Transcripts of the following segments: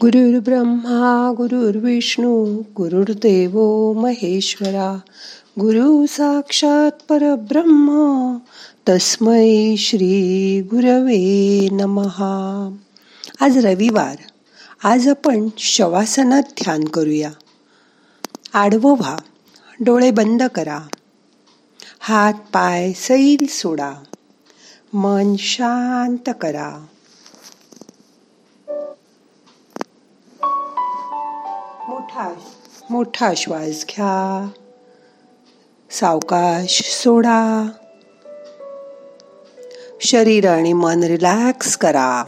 गुरुर् ब्रह्मा गुरुर्विष्णू गुरुर्देव महेश्वरा गुरु साक्षात परब्रह्म तस्मै श्री गुरवे नमहा आज रविवार. आज आपण शवासनात ध्यान करूया. आडवो व्हा. डोळे बंद करा. हात पाय सैल सोडा. मन शांत करा. मोठा श्वास घ्या. सावकाश सोडा. शरीर आणि मन रिलॅक्स करा.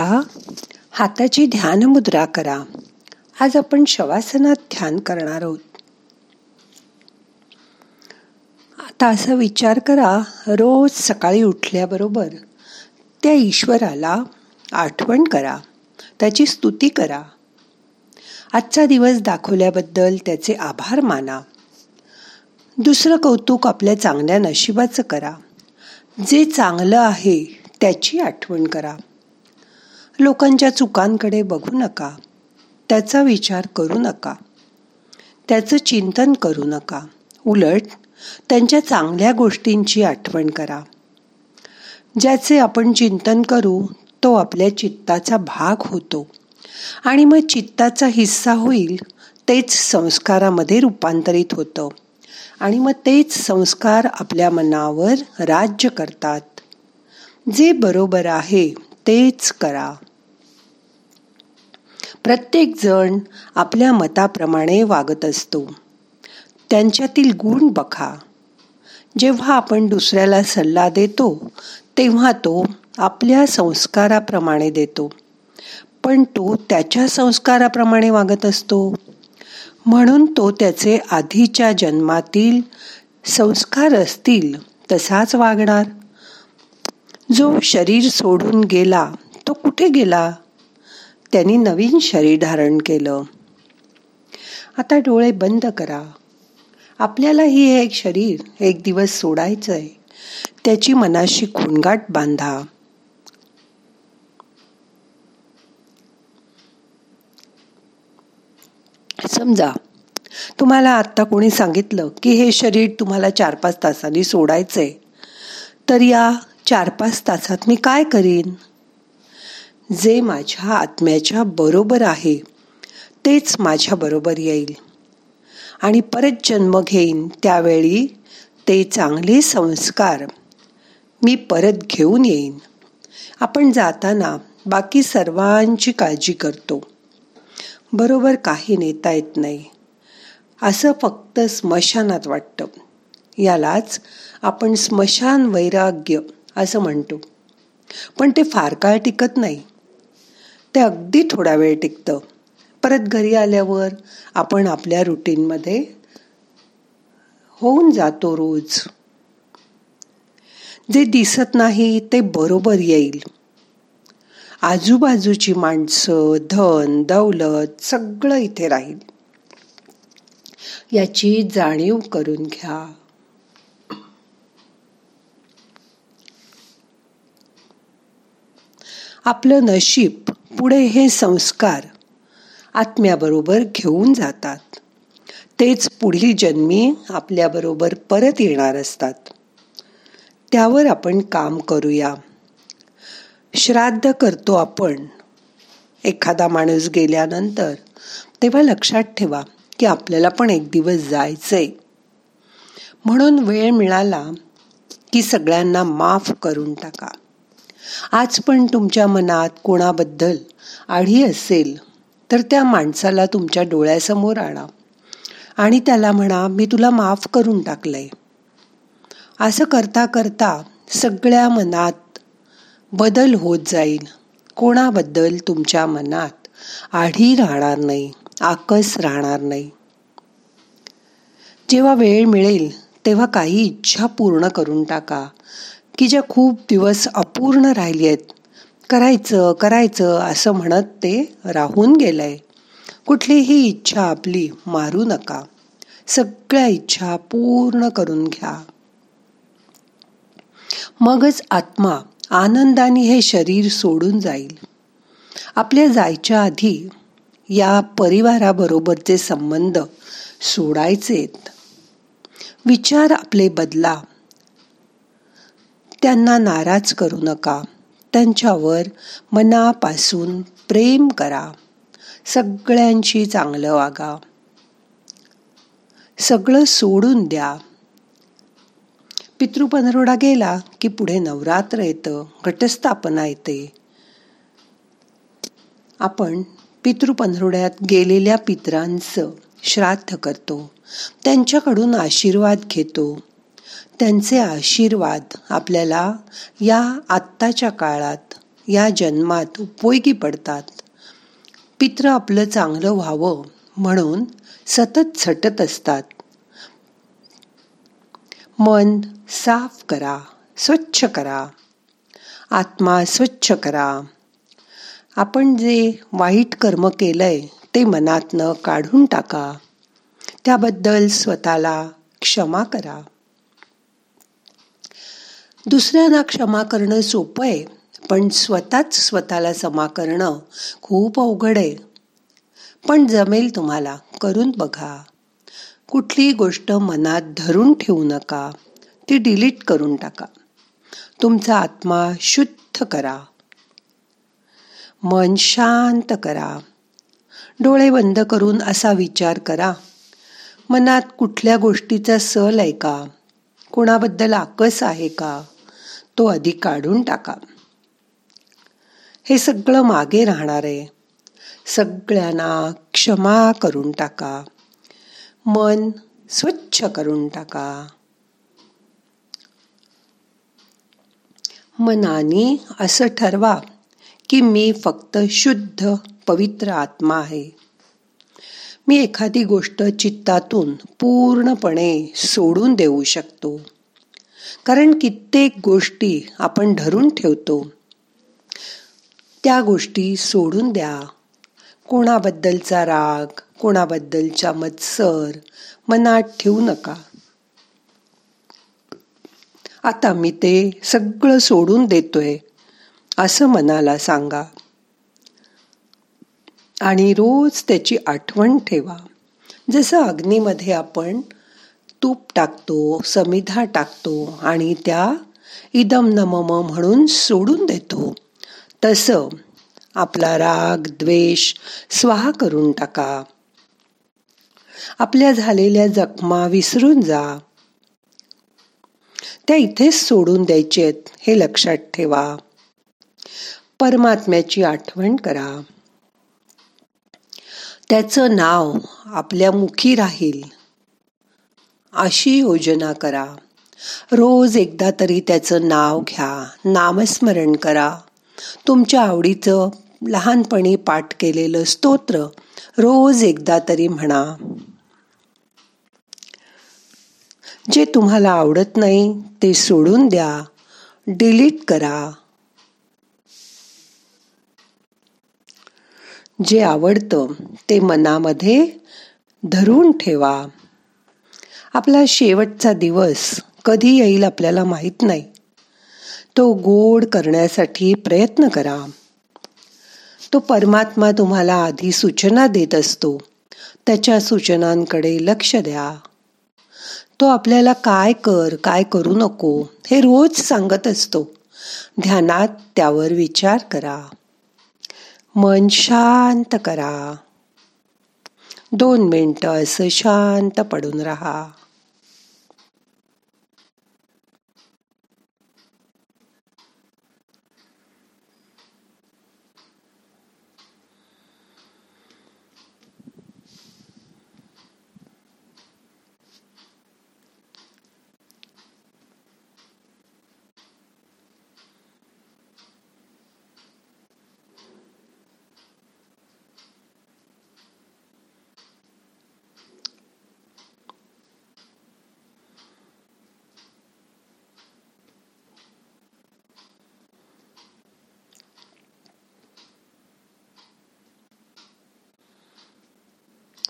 आता हाताची ध्यान मुद्रा करा. आज आपण शवासनात ध्यान करणार आहोत. आता असा विचार करा रोज सकाळी उठल्याबरोबर त्या ईश्वराला आठवण करा त्याची स्तुती करा. आजचा दिवस दाखवल्याबद्दल त्याचे आभार माना. दुसरं कौतुक आपल्या चांगल्या नशिबाचं करा. जे चांगलं आहे त्याची आठवण करा. लोकांच्या चुकांकडे बघू नका. त्याचा विचार करू नका. त्याचं चिंतन करू नका. उलट त्यांच्या चांगल्या गोष्टींची आठवण करा. ज्याचे आपण चिंतन करू तो आपल्या चित्ताचा भाग होतो. आणि मग चित्ताचा हिस्सा होईल तेच संस्कारामध्ये रूपांतरित होतं. आणि मग तेच संस्कार आपल्या मनावर राज्य करतात. जे बरोबर आहे तेच करा. प्रत्येक जण आपल्या मताप्रमाणे वागत असतो. त्यांच्यातील गुण बघा. जेव्हा आपण दुसऱ्याला सल्ला देतो तेव्हा तो आपल्या संस्काराप्रमाणे देतो. पण तो त्याच्या संस्काराप्रमाणे वागत असतो. म्हणून तो त्याचे आधीच्या जन्मातील संस्कार असतील तसाच वागणार. जो शरीर सोडून गेला तो कुठे गेला? त्यांनी नवीन शरीर धारण केलं. आता डोळे बंद करा. आपल्यालाही हे एक शरीर एक दिवस सोडायचं आहे त्याची मनाशी खुणगाट बांधा. समजा तुम्हाला आत्ता कोणी सांगितलं की हे शरीर तुम्हाला चार पाच तासांनी सोडायचंय तर या चार पाच तासात मी काय करीन? जे माझ्या आत्म्याच्या बरोबर आहे तेच माझ्या बरोबर येईल. आणि परत जन्म घेईन त्यावेळी ते चांगले संस्कार मी परत घेऊन येईन. आपण जाताना बाकी सर्वांची काळजी करतो. बरोबर काही नेता येत नाही. असं फक्त स्मशानात वाटतं. यालाच आपण स्मशान वैराग्य असं म्हणतो. पण ते फार काळ टिकत नाही. ते अगदी थोडा वेळ टिकतं. परत घरी आल्यावर आपण आपल्या रुटीनमध्ये होऊन जातो रोज. जे दिसत नाही ते बरोबर येईल. आजूबाजूची माणसं धन दौलत सगळं इथे राहील. याची जाणीव करून घ्या. आपलं नशीब पुढे हे संस्कार आत्म्याबरोबर घेऊन जातात. तेच पुढील जन्मी आपल्याबरोबर परत येणार असतात. त्यावर आपण काम करूया. श्राद्ध करतो आपण. एखादा माणूस गेल्यानंतर तेव्हा लक्षात ठेवा की आपल्याला पण एक दिवस जायचंय. म्हणून वेळ मिळाला की सगळ्यांना माफ करून टाका. आज पण तुमच्या मनात कोणाबद्दल आढी असेल तर त्या माणसाला तुमच्या डोळ्यासमोर आणा आणि त्याला म्हणा मी तुला माफ करून टाकलंय. असं करता करता सगळ्या मनात बदल होत जाईल. कोणाबद्दल तुमच्या मनात आढी राहणार नाही आकस राहणार नाही. जेव्हा वेळ मिळेल तेव्हा काही इच्छा पूर्ण करून टाका. की ज्या खूप दिवस अपूर्ण राहिली आहेत. करायचं करायचं असं म्हणत ते राहून गेलंय. कुठलीही इच्छा आपली मारू नका. सगळ्या इच्छा पूर्ण करून घ्या. मगच आत्मा आनंदाने हे शरीर सोडून जाईल. आपल्या जायच्या आधी या परिवाराबरोबरचे संबंध सोडायचेत. विचार आपले बदला. त्यांना नाराज करू नका. त्यांच्यावर मनापासून प्रेम करा. सगळ्यांशी चांगलं वागा. सगळं सोडून द्या. पितृपनरोडा गेला की पुढे नवरात्र येतं घटस्थापना येते. आपण पितृपनरोड्यात गेलेल्या पितरांचं श्राद्ध करतो. त्यांच्याकडून आशीर्वाद घेतो. त्यांचे आशीर्वाद आपल्याला या आत्ताच्या काळात या जन्मात उपयोगी पडतात. पित्र आपलं चांगलं व्हावं म्हणून सतत झटत असतात. मन साफ करा स्वच्छ करा. आत्मा स्वच्छ करा. आपण जे वाईट कर्म केलंय ते मनातनं काढून टाका. त्याबद्दल स्वतःला क्षमा करा. दुसऱ्यांना क्षमा करणं सोपं आहे पण स्वतःच स्वतःला क्षमा करणं खूप अवघड आहे. पण जमेल तुम्हाला करून बघा. कुठलीही गोष्ट मनात धरून ठेवू नका ती डिलीट करून टाका. तुमचा आत्मा शुद्ध करा. मन शांत करा. डोळे बंद करून असा विचार करा. मनात कुठल्या गोष्टीचा सल आहे का? कोणाबद्दल आकस आहे का? तो आधी काढून टाका. हे सगळं मागे राहणार आहे. सगळ्यांना क्षमा करून टाका. मन स्वच्छ करून टाका. मनाने असं ठरवा की मी फक्त शुद्ध पवित्र आत्मा आहे. मी एखादी गोष्ट चित्तातून पूर्णपणे सोडून देऊ शकतो. कारण कित्येक गोष्टी आपण धरून ठेवतो. त्या गोष्टी सोडून द्या. कोणाबद्दलचा राग कोणाबद्दलचा मत्सर मनात ठेवू नका. आता मी ते सगळं सोडून देतोय असं मनाला सांगा. आणि रोज त्याची आठवण ठेवा. जसं अग्नीमध्ये आपण तूप टाकतो समिधा टाकतो आणि त्या इदम नमम म्हणून सोडून देतो. तसं आपला राग द्वेष स्वाहा करून टाका. आपल्या झालेल्या जखमा विसरून जा. त्या इथेच सोडून द्यायचेत हे लक्षात ठेवा. परमात्म्याची आठवण करा. त्याचं नाव आपल्या मुखी राहील. अशी योजना करा. रोज एकदा तरी त्याचं नाव घ्या. नामस्मरण करा. तुमच्या आवडीचं लहानपणी पाठ केलेलं स्तोत्र रोज एकदा तरी म्हणा. जे तुम्हाला आवडत नाही ते सोडून द्या. डिलीट करा. जे आवडतं ते मनामध्ये धरून ठेवा. आपला शेवटचा दिवस कधी येईल आपल्याला माहीत नाही. तो गोड करण्यासाठी प्रयत्न करा. तो परमात्मा तुम्हाला आधी सूचना देत असतो. त्याच्या सूचनांकडे लक्ष द्या. तो आपल्याला काय कर काय करू नको हे रोज सांगत असतो. ध्यानात त्यावर विचार करा. मन शांत करा. दोन मिनटं असं शांत पडून राहा.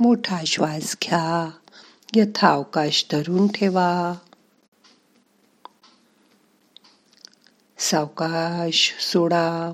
मोठा श्वास घ्या. यथावकाश धरून ठेवा. सावकाश सोडा.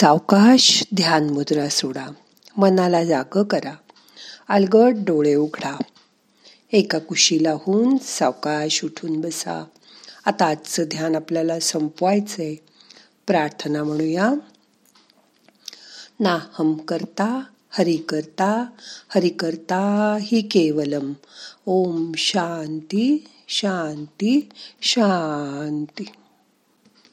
सावकाश ध्यान मुद्रा सोडा. मनाला जाग करा. अलगट डोळे उघडा. एका कुशीला होऊन सावकाश उठून बसा. आता आजचं ध्यान आपल्याला संपवायचंय. प्रार्थना म्हणूया. ना हम करता हरि करता हरि करता हि केवलम. ओम शांती शांती शांती.